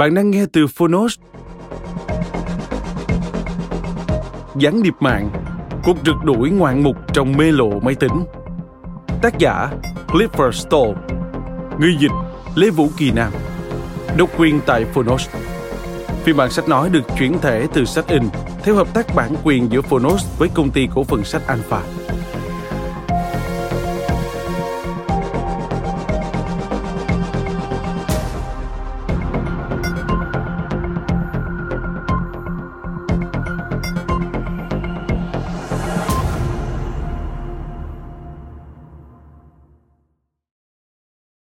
Bạn đang nghe từ Phonos. Gián điệp mạng, cuộc rượt đuổi ngoạn mục trong mê lộ máy tính. Tác giả Clifford Stoll Người dịch Lê Vũ Kỳ Nam Độc quyền tại Phonos Phiên bản sách nói được chuyển thể từ sách in theo hợp tác bản quyền giữa Phonos với công ty cổ phần sách Alpha.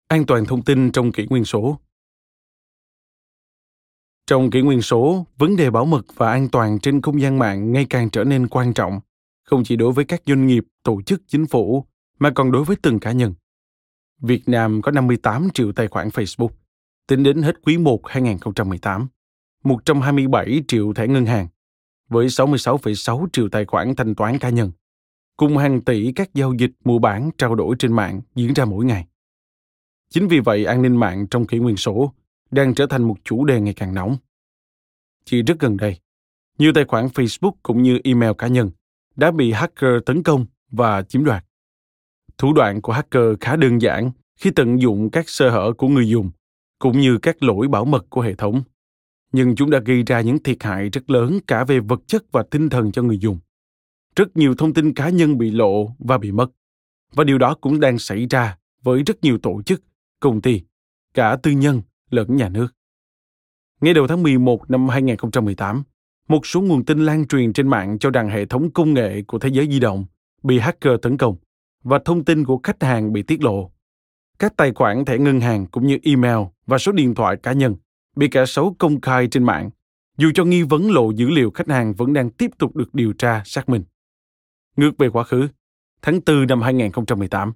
An toàn thông tin trong kỷ nguyên số Trong kỷ nguyên số, vấn đề bảo mật và an toàn trên không gian mạng ngày càng trở nên quan trọng, không chỉ đối với các doanh nghiệp, tổ chức chính phủ, mà còn đối với từng cá nhân. Việt Nam có 58 triệu tài khoản Facebook, tính đến hết quý 1 2018, 127 triệu thẻ ngân hàng, với 66,6 triệu tài khoản thanh toán cá nhân, cùng hàng tỷ các giao dịch mua bán trao đổi trên mạng diễn ra mỗi ngày. Chính vì vậy, an ninh mạng trong kỷ nguyên số đang trở thành một chủ đề ngày càng nóng. Chỉ rất gần đây, nhiều tài khoản Facebook cũng như email cá nhân đã bị hacker tấn công và chiếm đoạt. Thủ đoạn của hacker khá đơn giản khi tận dụng các sơ hở của người dùng cũng như các lỗi bảo mật của hệ thống. Nhưng chúng đã gây ra những thiệt hại rất lớn cả về vật chất và tinh thần cho người dùng. Rất nhiều thông tin cá nhân bị lộ và bị mất. Và điều đó cũng đang xảy ra với rất nhiều tổ chức công ty, cả tư nhân lẫn nhà nước. Ngay đầu tháng 11 năm 2018, một số nguồn tin lan truyền trên mạng cho rằng hệ thống công nghệ của thế giới di động bị hacker tấn công và thông tin của khách hàng bị tiết lộ. Các tài khoản thẻ ngân hàng cũng như email và số điện thoại cá nhân bị kẻ xấu công khai trên mạng, dù cho nghi vấn lộ dữ liệu khách hàng vẫn đang tiếp tục được điều tra xác minh. Ngược về quá khứ, tháng 4 năm 2018,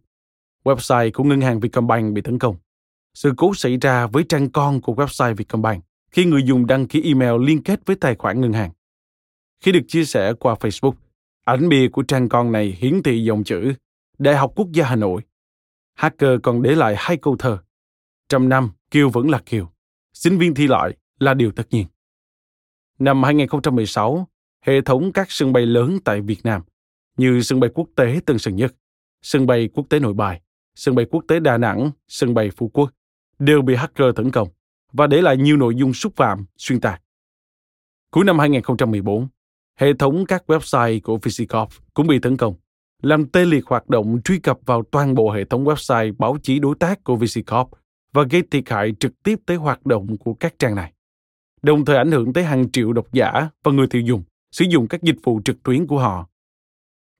website của ngân hàng Vietcombank bị tấn công. Sự cố xảy ra với trang con của website Vietcombank khi người dùng đăng ký email liên kết với tài khoản ngân hàng. Khi được chia sẻ qua Facebook, ảnh bìa của trang con này hiển thị dòng chữ Đại học Quốc gia Hà Nội. Hacker còn để lại hai câu thơ. Trăm năm, Kiều vẫn là Kiều. Sinh viên thi lại là điều tất nhiên. Năm 2016, hệ thống các sân bay lớn tại Việt Nam như sân bay quốc tế Tân Sơn Nhất, sân bay quốc tế Nội Bài, sân bay quốc tế Đà Nẵng, sân bay Phú Quốc đều bị hacker tấn công và để lại nhiều nội dung xúc phạm, xuyên tạc. Cuối năm 2014, hệ thống các website của VisiCorp cũng bị tấn công, làm tê liệt hoạt động truy cập vào toàn bộ hệ thống website báo chí đối tác của VisiCorp và gây thiệt hại trực tiếp tới hoạt động của các trang này, đồng thời ảnh hưởng tới hàng triệu độc giả và người tiêu dùng sử dụng các dịch vụ trực tuyến của họ.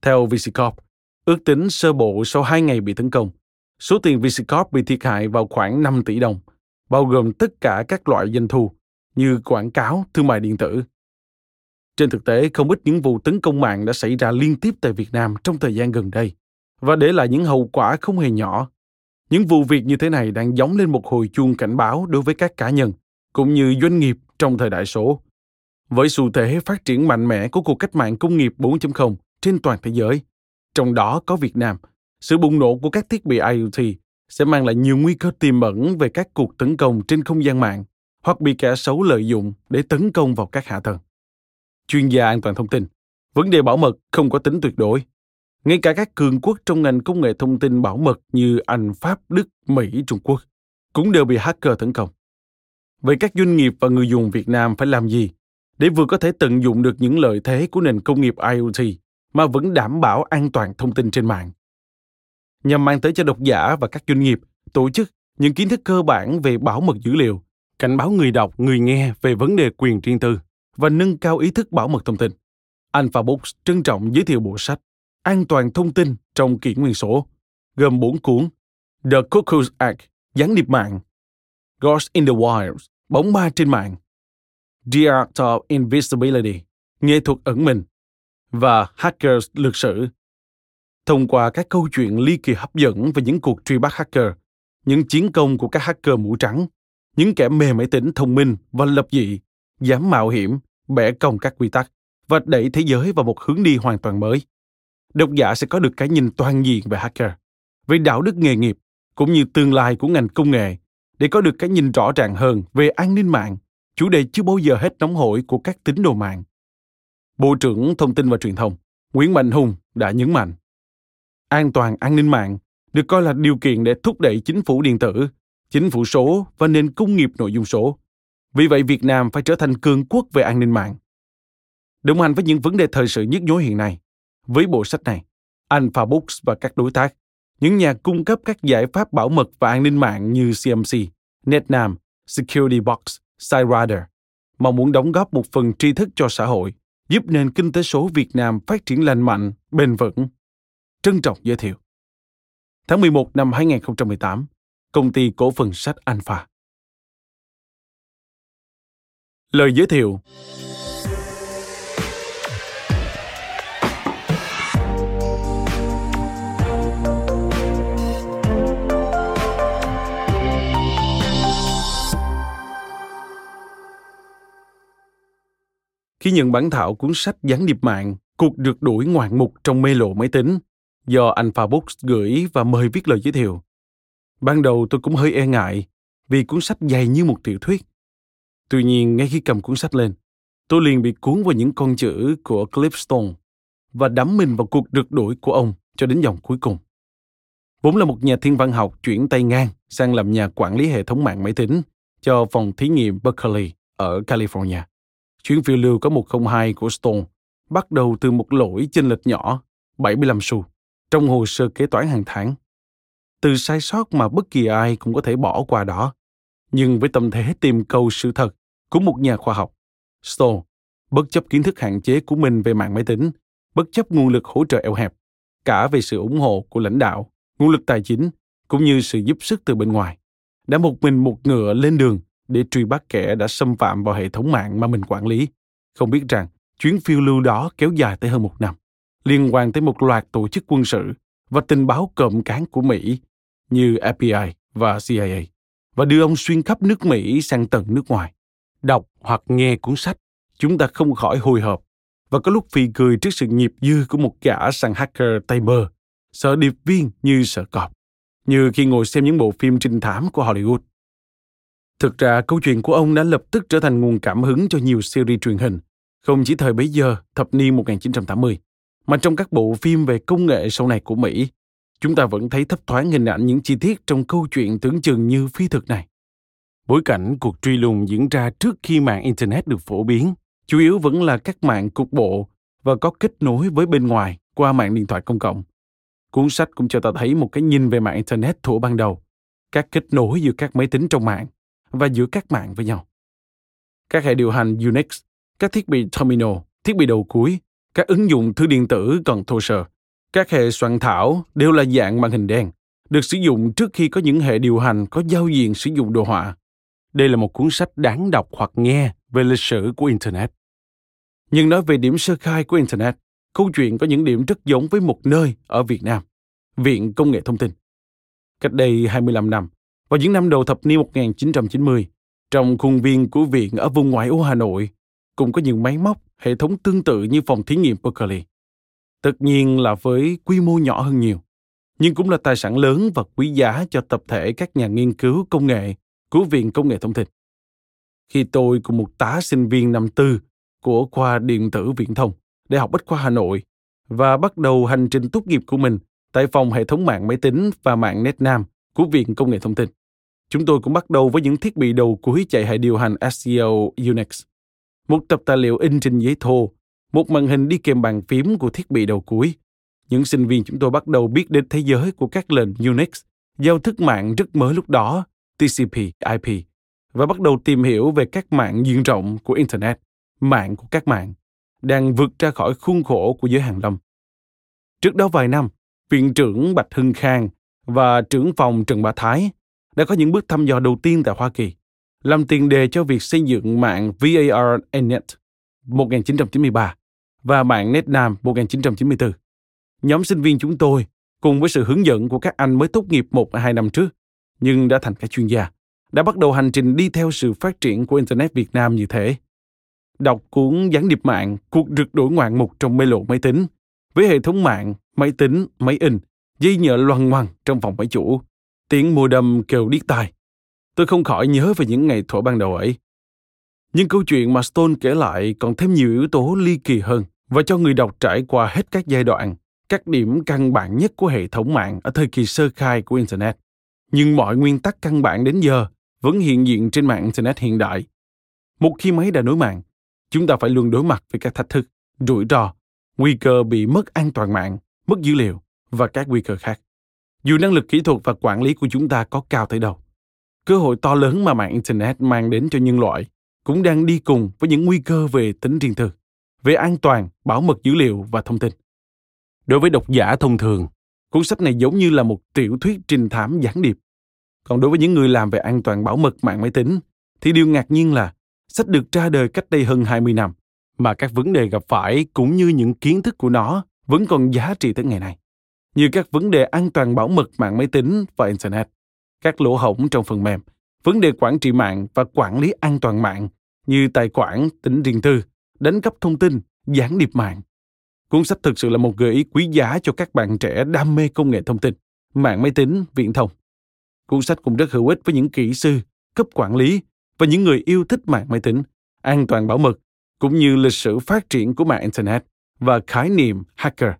Theo VisiCorp, ước tính sơ bộ sau 2 ngày bị tấn công, Số tiền VisiCorp bị thiệt hại vào khoảng 5 tỷ đồng, bao gồm tất cả các loại doanh thu như quảng cáo, thương mại điện tử. Trên thực tế, không ít những vụ tấn công mạng đã xảy ra liên tiếp tại Việt Nam trong thời gian gần đây và để lại những hậu quả không hề nhỏ. Những vụ việc như thế này đang giống lên một hồi chuông cảnh báo đối với các cá nhân cũng như doanh nghiệp trong thời đại số. Với xu thế phát triển mạnh mẽ của cuộc cách mạng công nghiệp 4.0 trên toàn thế giới, trong đó có Việt Nam – sự bùng nổ của các thiết bị IoT sẽ mang lại nhiều nguy cơ tiềm ẩn về các cuộc tấn công trên không gian mạng hoặc bị kẻ xấu lợi dụng để tấn công vào các hạ tầng. Chuyên gia an toàn thông tin, vấn đề bảo mật không có tính tuyệt đối. Ngay cả các cường quốc trong ngành công nghệ thông tin bảo mật như Anh, Pháp, Đức, Mỹ, Trung Quốc cũng đều bị hacker tấn công. Vậy các doanh nghiệp và người dùng Việt Nam phải làm gì để vừa có thể tận dụng được những lợi thế của nền công nghiệp IoT mà vẫn đảm bảo an toàn thông tin trên mạng? Nhằm mang tới cho độc giả và các doanh nghiệp, tổ chức những kiến thức cơ bản về bảo mật dữ liệu, cảnh báo người đọc, người nghe về vấn đề quyền riêng tư và nâng cao ý thức bảo mật thông tin. Alpha Books trân trọng giới thiệu bộ sách An toàn thông tin trong kỷ nguyên số, gồm 4 cuốn The Cuckoo's Act, gián điệp mạng, Ghost in the Wild, bóng ma trên mạng, The Art of Invisibility, nghệ thuật ẩn mình, và Hackers lược sử. Thông qua các câu chuyện ly kỳ hấp dẫn về những cuộc truy bắt hacker, những chiến công của các hacker mũ trắng, những kẻ mê máy tính thông minh và lập dị, dám mạo hiểm, bẻ cong các quy tắc và đẩy thế giới vào một hướng đi hoàn toàn mới. Độc giả sẽ có được cái nhìn toàn diện về hacker, về đạo đức nghề nghiệp, cũng như tương lai của ngành công nghệ, để có được cái nhìn rõ ràng hơn về an ninh mạng, chủ đề chưa bao giờ hết nóng hổi của các tín đồ mạng. Bộ trưởng Thông tin và Truyền thông Nguyễn Mạnh Hùng đã nhấn mạnh an toàn an ninh mạng được coi là điều kiện để thúc đẩy chính phủ điện tử, chính phủ số và nền công nghiệp nội dung số. Vì vậy Việt Nam phải trở thành cường quốc về an ninh mạng. Đồng hành với những vấn đề thời sự nhức nhối hiện nay, với bộ sách này, Alpha Books và các đối tác, những nhà cung cấp các giải pháp bảo mật và an ninh mạng như CMC, NetNam, Security Box, SiteRadar, mong muốn đóng góp một phần tri thức cho xã hội, giúp nền kinh tế số Việt Nam phát triển lành mạnh, bền vững. Trân trọng giới thiệu. Tháng 11 năm 2018, công ty cổ phần sách Alpha. Lời giới thiệu Khi nhận bản thảo cuốn sách gián điệp mạng Cuộc được đuổi ngoạn mục trong mê lộ máy tính do Alpha Books gửi và mời viết lời giới thiệu. Ban đầu tôi cũng hơi e ngại vì cuốn sách dày như một tiểu thuyết. Tuy nhiên, ngay khi cầm cuốn sách lên, tôi liền bị cuốn vào những con chữ của Cliff Stone và đắm mình vào cuộc rượt đuổi của ông cho đến dòng cuối cùng. Vốn là một nhà thiên văn học chuyển tay ngang sang làm nhà quản lý hệ thống mạng máy tính cho phòng thí nghiệm Berkeley ở California. Chuyến phiêu lưu có 102 của Stone bắt đầu từ một lỗi chênh lệch nhỏ, 75 xu, trong hồ sơ kế toán hàng tháng. Từ sai sót mà bất kỳ ai cũng có thể bỏ qua đó. Nhưng với tâm thế tìm câu sự thật của một nhà khoa học, Stone, bất chấp kiến thức hạn chế của mình về mạng máy tính, bất chấp nguồn lực hỗ trợ eo hẹp, cả về sự ủng hộ của lãnh đạo, nguồn lực tài chính, cũng như sự giúp sức từ bên ngoài, đã một mình một ngựa lên đường để truy bắt kẻ đã xâm phạm vào hệ thống mạng mà mình quản lý. Không biết rằng chuyến phiêu lưu đó kéo dài tới hơn một năm, liên quan tới một loạt tổ chức quân sự và tình báo cộm cán của Mỹ như FBI và CIA và đưa ông xuyên khắp nước Mỹ sang tận nước ngoài. Đọc hoặc nghe cuốn sách, chúng ta không khỏi hồi hộp và có lúc phì cười trước sự nghiệp dư của một gã săn hacker tay mơ, sợ điệp viên như sợ cọp, như khi ngồi xem những bộ phim trinh thám của Hollywood. Thực ra, câu chuyện của ông đã lập tức trở thành nguồn cảm hứng cho nhiều series truyền hình, không chỉ thời bấy giờ, thập niên 1980, mà trong các bộ phim về công nghệ sau này của Mỹ, chúng ta vẫn thấy thấp thoáng hình ảnh những chi tiết trong câu chuyện tưởng chừng như phi thực này. Bối cảnh cuộc truy lùng diễn ra trước khi mạng Internet được phổ biến, chủ yếu vẫn là các mạng cục bộ và có kết nối với bên ngoài qua mạng điện thoại công cộng. Cuốn sách cũng cho ta thấy một cái nhìn về mạng Internet thuở ban đầu, các kết nối giữa các máy tính trong mạng và giữa các mạng với nhau. Các hệ điều hành Unix, các thiết bị terminal, thiết bị đầu cuối, các ứng dụng thư điện tử còn thô sơ, các hệ soạn thảo đều là dạng màn hình đen, được sử dụng trước khi có những hệ điều hành có giao diện sử dụng đồ họa. Đây là một cuốn sách đáng đọc hoặc nghe về lịch sử của Internet. Nhưng nói về điểm sơ khai của Internet, câu chuyện có những điểm rất giống với một nơi ở Việt Nam, Viện Công nghệ Thông tin. Cách đây 25 năm, vào những năm đầu thập niên 1990, trong khuôn viên của viện ở vùng ngoại ô Hà Nội, cũng có những máy móc, hệ thống tương tự như phòng thí nghiệm Berkeley. Tất nhiên là với quy mô nhỏ hơn nhiều, nhưng cũng là tài sản lớn và quý giá cho tập thể các nhà nghiên cứu công nghệ của Viện Công nghệ Thông tin. Khi tôi cùng một tá sinh viên năm tư của khoa điện tử viễn thông, Đại học Bách khoa Hà Nội và bắt đầu hành trình tốt nghiệp của mình tại phòng hệ thống mạng máy tính và mạng net nam của Viện Công nghệ Thông tin. Chúng tôi cũng bắt đầu với những thiết bị đầu cuối chạy hệ điều hành SEO Unix. Một tập tài liệu in trên giấy thô, một màn hình đi kèm bàn phím của thiết bị đầu cuối. Những sinh viên chúng tôi bắt đầu biết đến thế giới của các lệnh Unix, giao thức mạng rất mới lúc đó, TCP, IP, và bắt đầu tìm hiểu về các mạng diện rộng của Internet, mạng của các mạng, đang vượt ra khỏi khuôn khổ của giới hàng lâm. Trước đó vài năm, viện trưởng Bạch Hưng Khang và trưởng phòng Trần Bá Thái đã có những bước thăm dò đầu tiên tại Hoa Kỳ, làm tiền đề cho việc xây dựng mạng VARNet 1993 và mạng NetNam 1994. Nhóm sinh viên chúng tôi, cùng với sự hướng dẫn của các anh mới tốt nghiệp một hai năm trước, nhưng đã thành các chuyên gia, đã bắt đầu hành trình đi theo sự phát triển của Internet Việt Nam như thế. Đọc cuốn Gián điệp mạng, cuộc rực đổi ngoạn mục trong mê lộ máy tính, với hệ thống mạng, máy tính, máy in, dây nhợ loằng ngoằng trong phòng máy chủ, tiếng mùa đầm kêu điếc tai. Tôi không khỏi nhớ về những ngày thuở ban đầu ấy. Nhưng câu chuyện mà Stone kể lại còn thêm nhiều yếu tố ly kỳ hơn và cho người đọc trải qua hết các giai đoạn, các điểm căn bản nhất của hệ thống mạng ở thời kỳ sơ khai của Internet. Nhưng mọi nguyên tắc căn bản đến giờ vẫn hiện diện trên mạng Internet hiện đại. Một khi máy đã nối mạng, chúng ta phải luôn đối mặt với các thách thức, rủi ro, nguy cơ bị mất an toàn mạng, mất dữ liệu và các nguy cơ khác. Dù năng lực kỹ thuật và quản lý của chúng ta có cao tới đâu, cơ hội to lớn mà mạng Internet mang đến cho nhân loại cũng đang đi cùng với những nguy cơ về tính riêng tư, về an toàn, bảo mật dữ liệu và thông tin. Đối với độc giả thông thường, cuốn sách này giống như là một tiểu thuyết trinh thám gián điệp. Còn đối với những người làm về an toàn bảo mật mạng máy tính, thì điều ngạc nhiên là sách được ra đời cách đây hơn 20 năm, mà các vấn đề gặp phải cũng như những kiến thức của nó vẫn còn giá trị tới ngày nay. Như các vấn đề an toàn bảo mật mạng máy tính và Internet, các lỗ hổng trong phần mềm, vấn đề quản trị mạng và quản lý an toàn mạng như tài khoản, tính riêng tư, đánh cắp thông tin, gián điệp mạng. Cuốn sách thực sự là một gợi ý quý giá cho các bạn trẻ đam mê công nghệ thông tin, mạng máy tính, viễn thông. Cuốn sách cũng rất hữu ích với những kỹ sư, cấp quản lý và những người yêu thích mạng máy tính, an toàn bảo mật, cũng như lịch sử phát triển của mạng Internet và khái niệm hacker.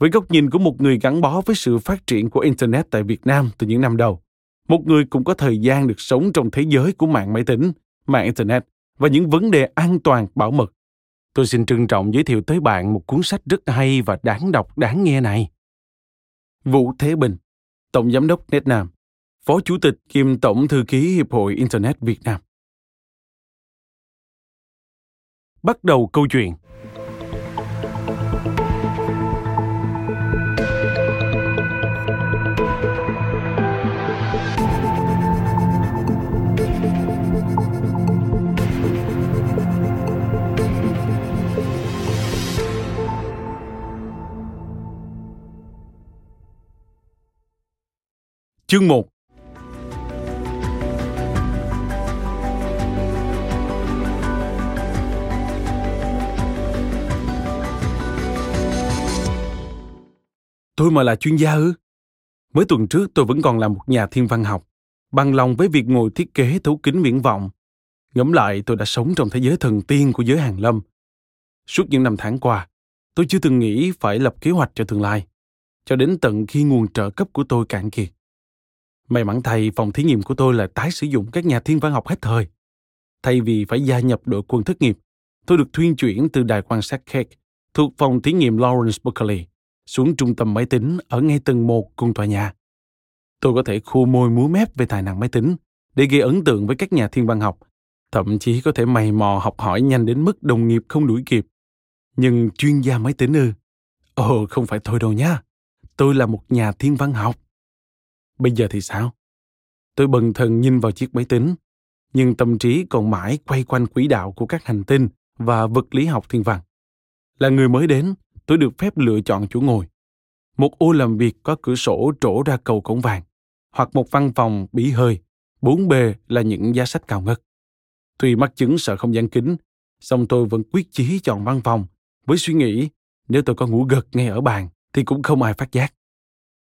Với góc nhìn của một người gắn bó với sự phát triển của Internet tại Việt Nam từ những năm đầu, một người cũng có thời gian được sống trong thế giới của mạng máy tính, mạng Internet và những vấn đề an toàn bảo mật. Tôi xin trân trọng giới thiệu tới bạn một cuốn sách rất hay và đáng đọc đáng nghe này. Vũ Thế Bình, Tổng Giám đốc NetNam, Phó Chủ tịch kiêm Tổng Thư ký Hiệp hội Internet Việt Nam. Bắt đầu câu chuyện – Chương 1 Tôi mà là chuyên gia ư? Mới tuần trước tôi vẫn còn là một nhà thiên văn học, bằng lòng với việc ngồi thiết kế thấu kính viễn vọng. Ngẫm lại tôi đã sống trong thế giới thần tiên của giới hàng lâm. Suốt những năm tháng qua, tôi chưa từng nghĩ phải lập kế hoạch cho tương lai, cho đến tận khi nguồn trợ cấp của tôi cạn kiệt. May mắn thay, phòng thí nghiệm của tôi là tái sử dụng các nhà thiên văn học hết thời. Thay vì phải gia nhập đội quân thất nghiệp, tôi được thuyên chuyển từ đài quan sát Keck thuộc phòng thí nghiệm Lawrence Berkeley xuống trung tâm máy tính ở ngay tầng một cùng tòa nhà. Tôi có thể khu môi múa mép về tài năng máy tính để gây ấn tượng với các nhà thiên văn học, thậm chí có thể mày mò học hỏi nhanh đến mức đồng nghiệp không đuổi kịp. Nhưng chuyên gia máy tính ư? Ồ, không phải tôi đâu nha. Tôi là một nhà thiên văn học. Bây giờ thì sao? Tôi bần thần nhìn vào chiếc máy tính, nhưng tâm trí còn mãi quay quanh quỹ đạo của các hành tinh và vật lý học thiên văn. Là người mới đến, tôi được phép lựa chọn chỗ ngồi. Một ô làm việc có cửa sổ trổ ra cầu cổng vàng, hoặc một văn phòng bí hơi, bốn bề là những giá sách cao ngất. Tuy mắc chứng sợ không gian kính, song tôi vẫn quyết chí chọn văn phòng với suy nghĩ nếu tôi có ngủ gật ngay ở bàn thì cũng không ai phát giác.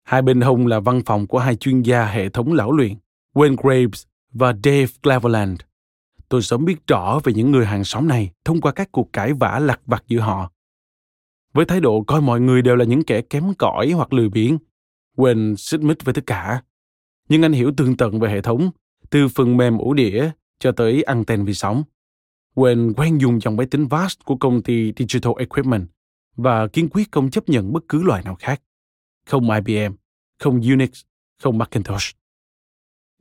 Hai bên hông là văn phòng của hai chuyên gia hệ thống lão luyện, Wayne Graves và Dave Cleveland. Tôi sớm biết rõ về những người hàng xóm này thông qua các cuộc cãi vã lặt vặt giữa họ. với thái độ coi mọi người đều là những kẻ kém cỏi hoặc lười biếng. Wayne xích mích với tất cả. Nhưng anh hiểu tương tận về hệ thống, từ phần mềm ổ đĩa cho tới anten vi sóng. Wayne quen dùng dòng máy tính VAST của công ty Digital Equipment và kiên quyết không chấp nhận bất cứ loại nào khác. Không IBM, không Unix, không Macintosh.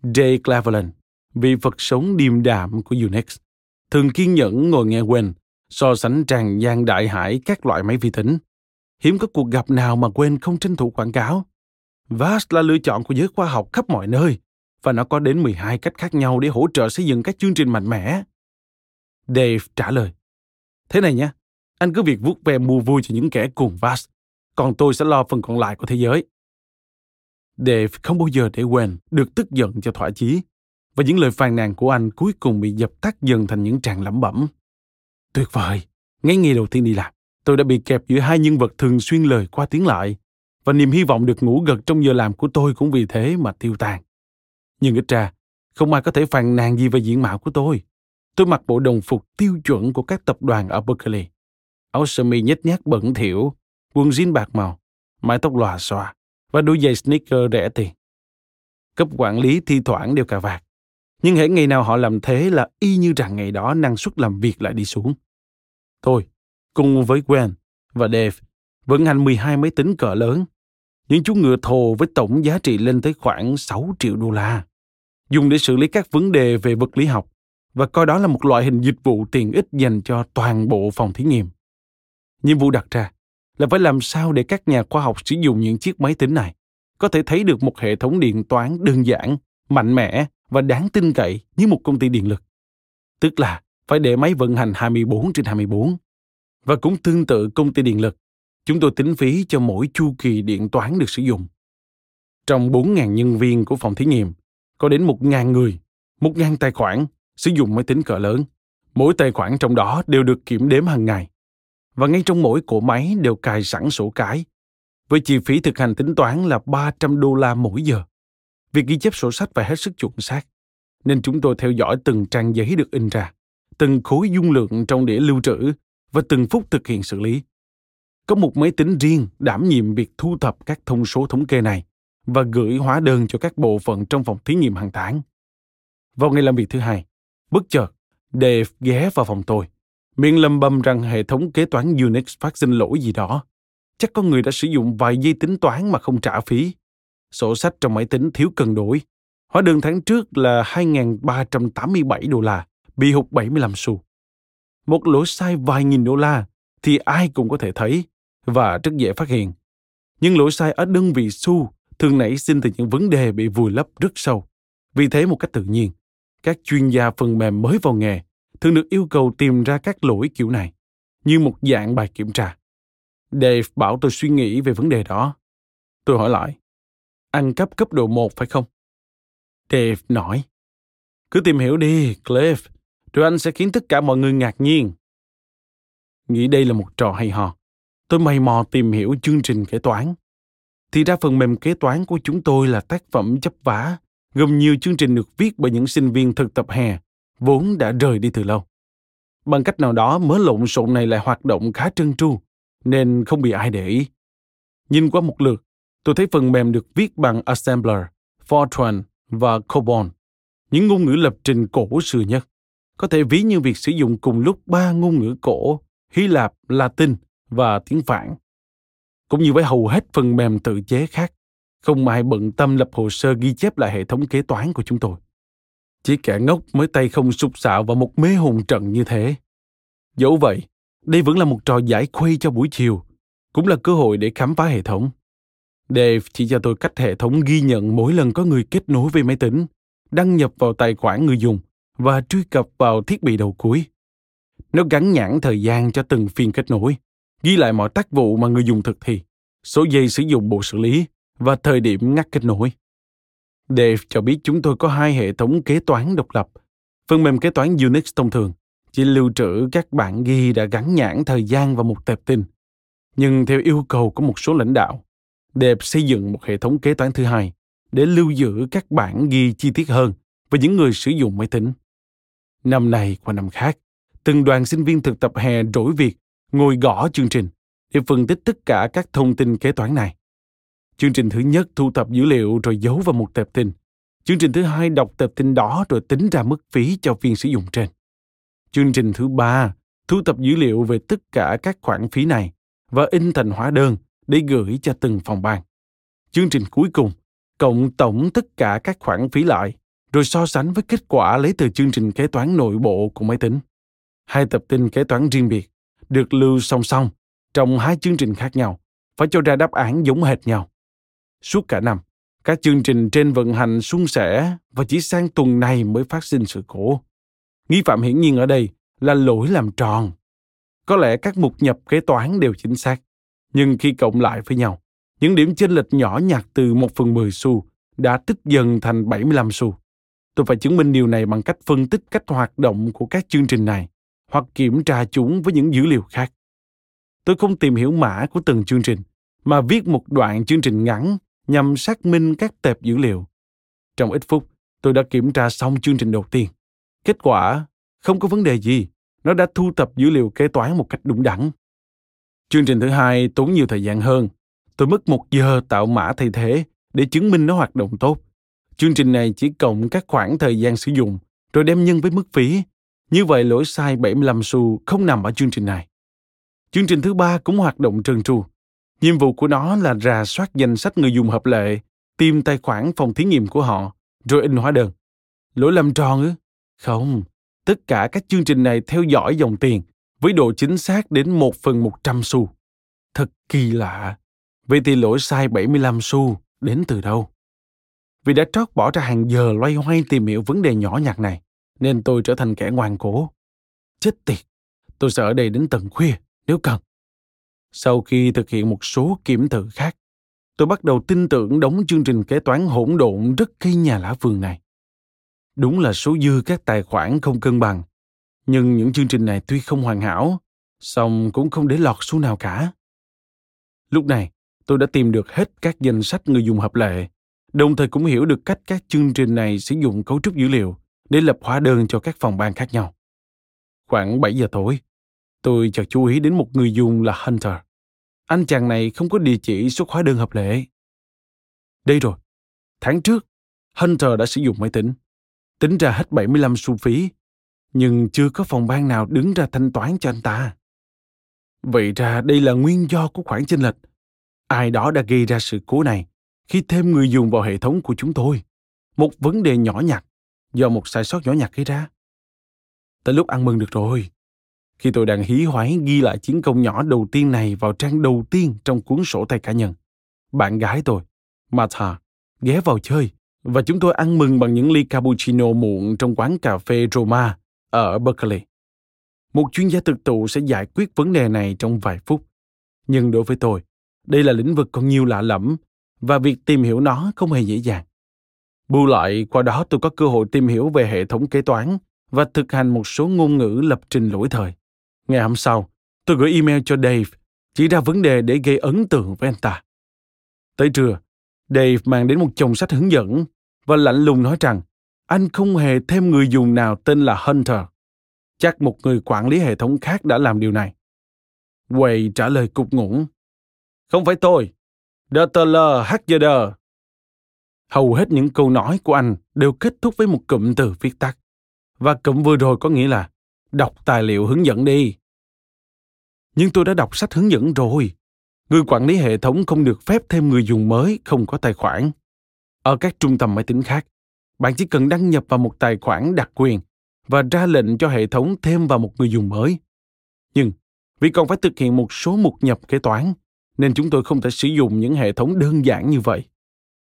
Jay Cleveland, vị Phật sống điềm đạm của Unix, thường kiên nhẫn ngồi nghe quên. so sánh tràn gian đại hải các loại máy vi tính. Hiếm có cuộc gặp nào mà quên không tranh thủ quảng cáo. VAST là lựa chọn của giới khoa học khắp mọi nơi và nó có đến 12 cách khác nhau để hỗ trợ xây dựng các chương trình mạnh mẽ. Dave trả lời. Thế này nhé, anh cứ việc vuốt ve mua vui cho những kẻ cùng VAST, còn tôi sẽ lo phần còn lại của thế giới. Dave không bao giờ để quên được tức giận cho thỏa chí, và những lời phàn nàn của anh cuối cùng bị dập tắt dần thành những tràng lẩm bẩm. Tuyệt vời! Ngay ngày đầu tiên đi làm, tôi đã bị kẹp giữa hai nhân vật thường xuyên lời qua tiếng lại, và niềm hy vọng được ngủ gật trong giờ làm của tôi cũng vì thế mà tiêu tan. Nhưng ít ra, không ai có thể phàn nàn gì về diện mạo của tôi. Tôi mặc bộ đồng phục tiêu chuẩn của các tập đoàn ở Berkeley. Áo sơ mi nhếch nhác bẩn thỉu, quần jean bạc màu, mái tóc lòa xòa và đôi giày sneaker rẻ tiền. Cấp quản lý thi thoảng đều cà vạt. Nhưng hễ ngày nào họ làm thế là y như rằng ngày đó năng suất làm việc lại đi xuống. Thôi, cùng với Gwen và Dave, vận hành 12 máy tính cỡ lớn. Những chú ngựa thồ với tổng giá trị lên tới khoảng 6 triệu đô la. Dùng để xử lý các vấn đề về vật lý học và coi đó là một loại hình dịch vụ tiện ích dành cho toàn bộ phòng thí nghiệm. Nhiệm vụ đặt ra là phải làm sao để các nhà khoa học sử dụng những chiếc máy tính này có thể thấy được một hệ thống điện toán đơn giản, mạnh mẽ và đáng tin cậy như một công ty điện lực. Tức là phải để máy vận hành 24 trên 24. Và cũng tương tự công ty điện lực, chúng tôi tính phí cho mỗi chu kỳ điện toán được sử dụng. Trong 4.000 nhân viên của phòng thí nghiệm, có đến 1.000 người, 1.000 tài khoản sử dụng máy tính cỡ lớn. Mỗi tài khoản trong đó đều được kiểm đếm hàng ngày. Và ngay trong mỗi cỗ máy đều cài sẵn sổ cái. Với chi phí thực hành tính toán là 300 đô la mỗi giờ. Việc ghi chép sổ sách phải hết sức chuẩn xác. Nên chúng tôi theo dõi từng trang giấy được in ra, từng khối dung lượng trong đĩa lưu trữ và từng phút thực hiện xử lý. Có một máy tính riêng đảm nhiệm việc thu thập các thông số thống kê này và gửi hóa đơn cho các bộ phận trong phòng thí nghiệm hàng tháng. Vào ngày làm việc thứ hai, bất chợt, Dave ghé vào phòng tôi, miệng lầm bầm rằng hệ thống kế toán Unix phát sinh lỗi gì đó. Chắc có người đã sử dụng vài giây tính toán mà không trả phí. Sổ sách trong máy tính thiếu cân đổi. Hóa đơn tháng trước là 2.387 đô la, bị hụt 75 xu. Một lỗi sai vài nghìn đô la thì ai cũng có thể thấy và rất dễ phát hiện. Nhưng lỗi sai ở đơn vị xu thường nảy sinh từ những vấn đề bị vùi lấp rất sâu. Vì thế một cách tự nhiên, các chuyên gia phần mềm mới vào nghề thường được yêu cầu tìm ra các lỗi kiểu này như một dạng bài kiểm tra. Dave bảo tôi suy nghĩ về vấn đề đó. Tôi hỏi lại, ăn cắp cấp độ 1 phải không? Dave nói, cứ tìm hiểu đi, Cliff, rồi anh sẽ khiến tất cả mọi người ngạc nhiên. Nghĩ đây là một trò hay ho. Tôi mày mò tìm hiểu chương trình kế toán. Thì ra phần mềm kế toán của chúng tôi là tác phẩm chấp vá gồm nhiều chương trình được viết bởi những sinh viên thực tập hè, vốn đã rời đi từ lâu. Bằng cách nào đó mớ lộn xộn này lại hoạt động khá trơn tru, nên không bị ai để ý. Nhìn qua một lượt, tôi thấy phần mềm được viết bằng Assembler, Fortran và COBOL, những ngôn ngữ lập trình cổ xưa nhất. Có thể ví như việc sử dụng cùng lúc ba ngôn ngữ cổ, Hy Lạp, Latin và tiếng Phạn. Cũng như với hầu hết phần mềm tự chế khác, không ai bận tâm lập hồ sơ ghi chép lại hệ thống kế toán của chúng tôi. Chỉ kẻ ngốc mới tay không sụp sạo vào một mê hồn trận như thế. Dẫu vậy, đây vẫn là một trò giải khuây cho buổi chiều, cũng là cơ hội để khám phá hệ thống. Dave chỉ cho tôi cách hệ thống ghi nhận mỗi lần có người kết nối với máy tính, đăng nhập vào tài khoản người dùng và truy cập vào thiết bị đầu cuối. Nó gắn nhãn thời gian cho từng phiên kết nối, ghi lại mọi tác vụ mà người dùng thực thi, số giây sử dụng bộ xử lý và thời điểm ngắt kết nối. Dave cho biết chúng tôi có hai hệ thống kế toán độc lập. Phần mềm kế toán Unix thông thường chỉ lưu trữ các bản ghi đã gắn nhãn thời gian vào một tệp tin. Nhưng theo yêu cầu của một số lãnh đạo, Dave xây dựng một hệ thống kế toán thứ hai để lưu giữ các bản ghi chi tiết hơn với những người sử dụng máy tính. Năm này qua năm khác, từng đoàn sinh viên thực tập hè đổi việc ngồi gõ chương trình để phân tích tất cả các thông tin kế toán này. Chương trình thứ nhất thu thập dữ liệu rồi giấu vào một tệp tin. Chương trình thứ hai đọc tệp tin đó rồi tính ra mức phí cho viên sử dụng trên. Chương trình thứ ba thu thập dữ liệu về tất cả các khoản phí này và in thành hóa đơn để gửi cho từng phòng ban. Chương trình cuối cùng cộng tổng tất cả các khoản phí lại rồi so sánh với kết quả lấy từ chương trình kế toán nội bộ của máy tính. Hai tập tin kế toán riêng biệt được lưu song song trong hai chương trình khác nhau, phải cho ra đáp án giống hệt nhau. Suốt cả năm, các chương trình trên vận hành suôn sẻ và chỉ sang tuần này mới phát sinh sự cố. Nghi phạm hiển nhiên ở đây là lỗi làm tròn. Có lẽ các mục nhập kế toán đều chính xác, nhưng khi cộng lại với nhau, những điểm chênh lệch nhỏ nhặt từ 1 phần 10 xu đã tích dần thành 75 xu. Tôi phải chứng minh điều này bằng cách phân tích cách hoạt động của các chương trình này hoặc kiểm tra chúng với những dữ liệu khác. Tôi không tìm hiểu mã của từng chương trình, mà viết một đoạn chương trình ngắn nhằm xác minh các tệp dữ liệu. Trong ít phút, tôi đã kiểm tra xong chương trình đầu tiên. Kết quả, không có vấn đề gì. Nó đã thu thập dữ liệu kế toán một cách đúng đắn. Chương trình thứ hai tốn nhiều thời gian hơn. Tôi mất một giờ tạo mã thay thế để chứng minh nó hoạt động tốt. Chương trình này chỉ cộng các khoảng thời gian sử dụng rồi đem nhân với mức phí. Như vậy lỗi sai 75 xu không nằm ở chương trình này. Chương trình thứ ba cũng hoạt động trơn tru. Nhiệm vụ của nó là rà soát danh sách người dùng hợp lệ, tìm tài khoản phòng thí nghiệm của họ, rồi in hóa đơn. Lỗi làm tròn ư? Không, tất cả các chương trình này theo dõi dòng tiền với độ chính xác đến 1 phần 100 xu. Thật kỳ lạ. Vậy thì lỗi sai 75 xu đến từ đâu? Vì đã trót bỏ ra hàng giờ loay hoay tìm hiểu vấn đề nhỏ nhặt này, nên tôi trở thành kẻ ngoan cố. Chết tiệt, tôi sẽ ở đây đến tận khuya nếu cần. Sau khi thực hiện một số kiểm thử khác, tôi bắt đầu tin tưởng đóng chương trình kế toán hỗn độn rất cây nhà lá vườn này. Đúng là số dư các tài khoản không cân bằng, nhưng những chương trình này tuy không hoàn hảo, song cũng không để lọt xu nào cả. Lúc này, tôi đã tìm được hết các danh sách người dùng hợp lệ, đồng thời cũng hiểu được cách các chương trình này sử dụng cấu trúc dữ liệu để lập hóa đơn cho các phòng ban khác nhau. Khoảng 7 giờ tối, tôi chợt chú ý đến một người dùng là Hunter. Anh chàng này không có địa chỉ xuất hóa đơn hợp lệ. Đây rồi. Tháng trước, Hunter đã sử dụng máy tính. Tính ra hết 75 xu phí, nhưng chưa có phòng ban nào đứng ra thanh toán cho anh ta. Vậy ra đây là nguyên do của khoản chênh lệch. Ai đó đã gây ra sự cố này khi thêm người dùng vào hệ thống của chúng tôi. Một vấn đề nhỏ nhặt do một sai sót nhỏ nhặt gây ra. Tới lúc ăn mừng được rồi. Khi tôi đang hí hoáy ghi lại chiến công nhỏ đầu tiên này vào trang đầu tiên trong cuốn sổ tay cá nhân, bạn gái tôi, Martha, ghé vào chơi và chúng tôi ăn mừng bằng những ly cappuccino muộn trong quán cà phê Roma ở Berkeley. Một chuyên gia thực tụ sẽ giải quyết vấn đề này trong vài phút. Nhưng đối với tôi, đây là lĩnh vực còn nhiều lạ lẫm và việc tìm hiểu nó không hề dễ dàng. Bù lại, qua đó tôi có cơ hội tìm hiểu về hệ thống kế toán và thực hành một số ngôn ngữ lập trình lỗi thời. Ngày hôm sau, tôi gửi email cho Dave, chỉ ra vấn đề để gây ấn tượng với anh ta. Tới trưa, Dave mang đến một chồng sách hướng dẫn và lạnh lùng nói rằng anh không hề thêm người dùng nào tên là Hunter. Chắc một người quản lý hệ thống khác đã làm điều này. Quay trả lời cục ngủng. Không phải tôi. Dutler Hackjader. Hầu hết những câu nói của anh đều kết thúc với một cụm từ viết tắt. Và cụm vừa rồi có nghĩa là đọc tài liệu hướng dẫn đi. Nhưng tôi đã đọc sách hướng dẫn rồi. Người quản lý hệ thống không được phép thêm người dùng mới không có tài khoản. Ở các trung tâm máy tính khác, bạn chỉ cần đăng nhập vào một tài khoản đặc quyền và ra lệnh cho hệ thống thêm vào một người dùng mới. Nhưng vì còn phải thực hiện một số mục nhập kế toán, nên chúng tôi không thể sử dụng những hệ thống đơn giản như vậy.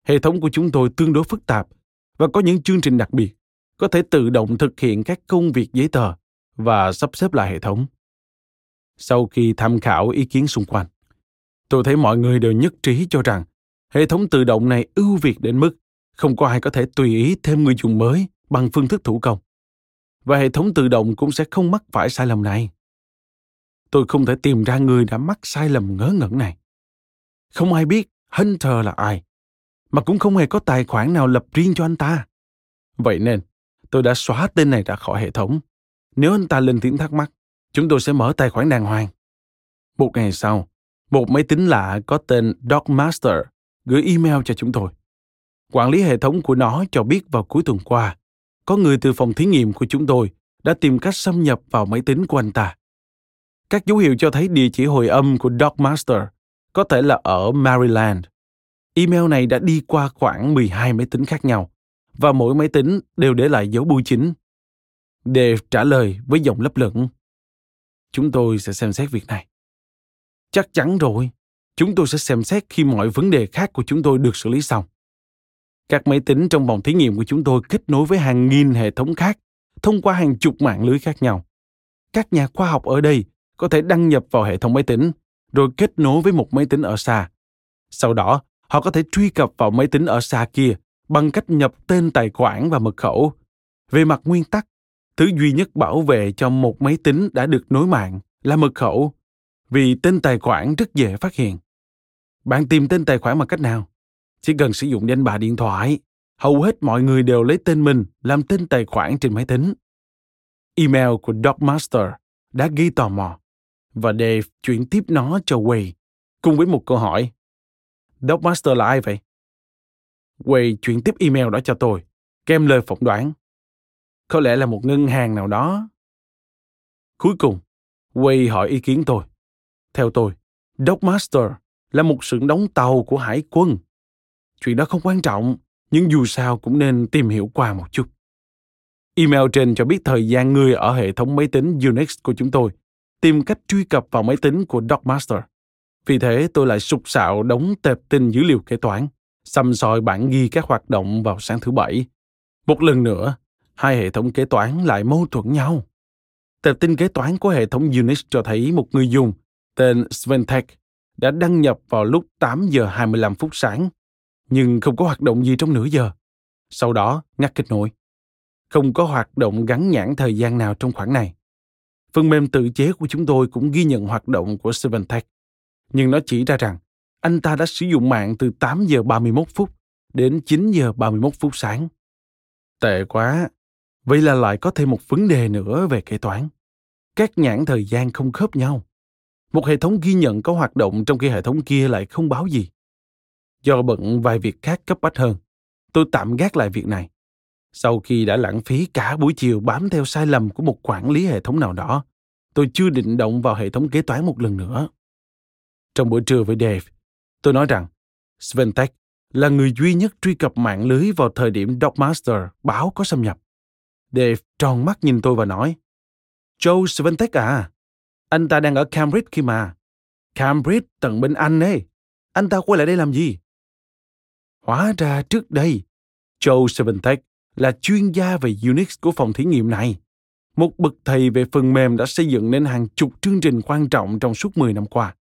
Hệ thống của chúng tôi tương đối phức tạp và có những chương trình đặc biệt, có thể tự động thực hiện các công việc giấy tờ và sắp xếp lại hệ thống. Sau khi tham khảo ý kiến xung quanh, tôi thấy mọi người đều nhất trí cho rằng hệ thống tự động này ưu việt đến mức không có ai có thể tùy ý thêm người dùng mới bằng phương thức thủ công. Và hệ thống tự động cũng sẽ không mắc phải sai lầm này. Tôi không thể tìm ra người đã mắc sai lầm ngớ ngẩn này. Không ai biết Hunter là ai, mà cũng không hề có tài khoản nào lập riêng cho anh ta. Vậy nên, tôi đã xóa tên này ra khỏi hệ thống nếu anh ta lên tiếng thắc mắc, chúng tôi sẽ mở tài khoản đàng hoàng. Một ngày sau, Một máy tính lạ có tên Dogmaster gửi email cho chúng tôi. Quản lý hệ thống của nó cho biết vào cuối tuần qua, có người từ phòng thí nghiệm của chúng tôi đã tìm cách xâm nhập vào máy tính của anh ta. Các dấu hiệu cho thấy địa chỉ hồi âm của Dogmaster có thể là ở Maryland. Email này đã đi qua khoảng 12 máy tính khác nhau và mỗi máy tính đều để lại dấu bưu chính. Đề trả lời với giọng lấp lửng. Chúng tôi sẽ xem xét việc này. Chắc chắn rồi, chúng tôi sẽ xem xét khi mọi vấn đề khác của chúng tôi được xử lý xong. Các máy tính trong phòng thí nghiệm của chúng tôi kết nối với hàng nghìn hệ thống khác thông qua hàng chục mạng lưới khác nhau. Các nhà khoa học ở đây có thể đăng nhập vào hệ thống máy tính, rồi kết nối với một máy tính ở xa. Sau đó, họ có thể truy cập vào máy tính ở xa kia bằng cách nhập tên tài khoản và mật khẩu. Về mặt nguyên tắc, thứ duy nhất bảo vệ cho một máy tính đã được nối mạng là mật khẩu, vì tên tài khoản rất dễ phát hiện. Bạn tìm tên tài khoản bằng cách nào? Chỉ cần sử dụng danh bạ điện thoại, hầu hết mọi người đều lấy tên mình làm tên tài khoản trên máy tính. Email của Dogmaster đã ghi tò mò và Dave chuyển tiếp nó cho Wade cùng với một câu hỏi. Dogmaster là ai vậy? Wade chuyển tiếp email đó cho tôi, kèm lời phỏng đoán. Có lẽ là một ngân hàng nào đó. Cuối cùng, Wade hỏi ý kiến tôi. Theo tôi, Dockmaster là một sự đóng tàu của hải quân. Chuyện đó không quan trọng, nhưng dù sao cũng nên tìm hiểu qua một chút. Email trên cho biết thời gian người ở hệ thống máy tính Unix của chúng tôi tìm cách truy cập vào máy tính của Dockmaster. Vì thế tôi lại sục sạo đóng tệp tin dữ liệu kế toán, xăm soi bản ghi các hoạt động vào sáng thứ bảy. Một lần nữa, hai hệ thống kế toán lại mâu thuẫn nhau. Tệp tin kế toán của hệ thống Unix cho thấy một người dùng tên Sventek đã đăng nhập vào lúc 8 giờ 25 phút sáng, nhưng không có hoạt động gì trong nửa giờ. Sau đó, ngắt kết nối. Không có hoạt động gắn nhãn thời gian nào trong khoảng này. Phần mềm tự chế của chúng tôi cũng ghi nhận hoạt động của Sventek, nhưng nó chỉ ra rằng anh ta đã sử dụng mạng từ 8 giờ 31 phút đến 9 giờ 31 phút sáng. Tệ quá. Vậy là lại có thêm một vấn đề nữa về kế toán. Các nhãn thời gian không khớp nhau. Một hệ thống ghi nhận có hoạt động trong khi hệ thống kia lại không báo gì. Do bận vài việc khác cấp bách hơn, tôi tạm gác lại việc này. Sau khi đã lãng phí cả buổi chiều bám theo sai lầm của một quản lý hệ thống nào đó, tôi chưa định động vào hệ thống kế toán một lần nữa. Trong buổi trưa với Dave, tôi nói rằng Sventech là người duy nhất truy cập mạng lưới vào thời điểm Dogmaster báo có xâm nhập. Dave tròn mắt nhìn tôi và nói, Joe Sventek à, anh ta đang ở Cambridge khi mà. Cambridge tận bên Anh ấy. Anh ta quay lại đây làm gì? Hóa ra trước đây, Joe Sventek là chuyên gia về Unix của phòng thí nghiệm này. Một bậc thầy về phần mềm đã xây dựng nên hàng chục chương trình quan trọng trong suốt 10 năm qua.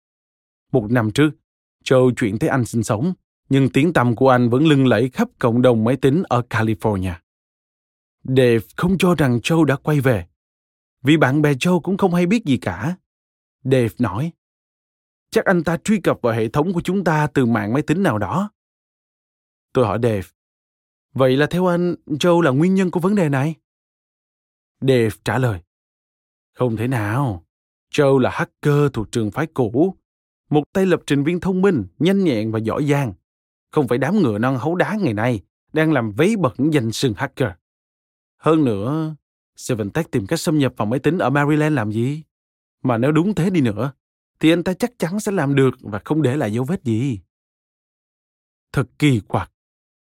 Một năm trước, Joe chuyển tới Anh sinh sống, nhưng tiếng tăm của anh vẫn lưng lẫy khắp cộng đồng máy tính ở California. Dave không cho rằng Joe đã quay về, vì bạn bè Joe cũng không hay biết gì cả. Dave nói, chắc anh ta truy cập vào hệ thống của chúng ta từ mạng máy tính nào đó. Tôi hỏi Dave, vậy là theo anh, Joe là nguyên nhân của vấn đề này? Dave trả lời, không thể nào. Joe là hacker thuộc trường phái cũ, một tay lập trình viên thông minh, nhanh nhẹn và giỏi giang. Không phải đám ngựa non hấu đá ngày nay đang làm vấy bẩn danh sừng hacker. Hơn nữa, Seven Tech tìm cách xâm nhập vào máy tính ở Maryland làm gì? Mà nếu đúng thế đi nữa, thì anh ta chắc chắn sẽ làm được và không để lại dấu vết gì. Thật kỳ quặc.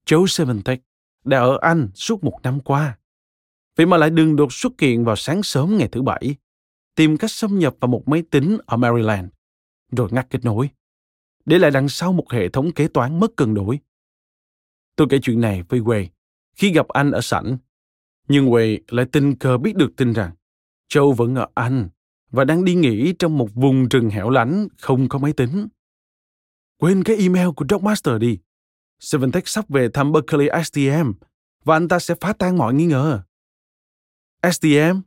Joe Seventech đã ở Anh suốt một năm qua. Vậy mà lại đừng đột xuất hiện vào sáng sớm ngày thứ Bảy, tìm cách xâm nhập vào một máy tính ở Maryland, rồi ngắt kết nối, để lại đằng sau một hệ thống kế toán mất cân đối. Tôi kể chuyện này với Wade khi gặp anh ở sảnh, nhưng Wade lại tình cờ biết được tin rằng châu vẫn ở Anh và đang đi nghỉ trong một vùng rừng hẻo lánh không có máy tính. Quên cái email của Dogmaster đi. Seventech sắp về thăm Berkeley STM và anh ta sẽ phá tan mọi nghi ngờ. STM?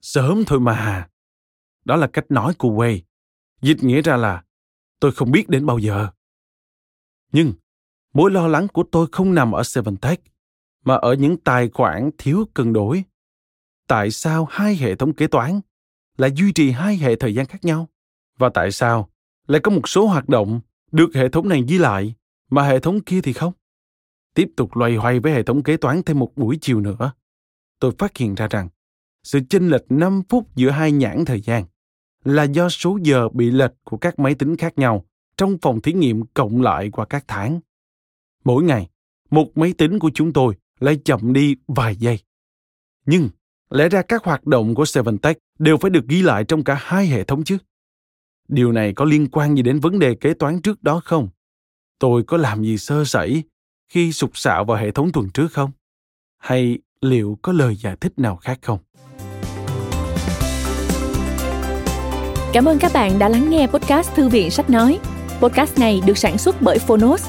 Sớm thôi mà. Đó là cách nói của Way. Dịch nghĩa ra là tôi không biết đến bao giờ. Nhưng mối lo lắng của tôi không nằm ở Seventech, mà ở những tài khoản thiếu cân đối. Tại sao hai hệ thống kế toán lại duy trì hai hệ thời gian khác nhau? Và tại sao lại có một số hoạt động được hệ thống này ghi lại mà hệ thống kia thì không. Tiếp tục loay hoay với hệ thống kế toán thêm một buổi chiều nữa. Tôi phát hiện ra rằng sự chênh lệch 5 phút giữa hai nhãn thời gian là do số giờ bị lệch của các máy tính khác nhau trong phòng thí nghiệm cộng lại qua các tháng. Mỗi ngày, một máy tính của chúng tôi lại chậm đi vài giây. Nhưng lẽ ra các hoạt động của Seven Tech đều phải được ghi lại trong cả hai hệ thống chứ. Điều này có liên quan gì đến vấn đề kế toán trước đó không? Tôi có làm gì sơ sẩy khi sụp sạo vào hệ thống tuần trước không? Hay liệu có lời giải thích nào khác không? Cảm ơn các bạn đã lắng nghe podcast Thư viện Sách Nói. Podcast này được sản xuất bởi Phonos,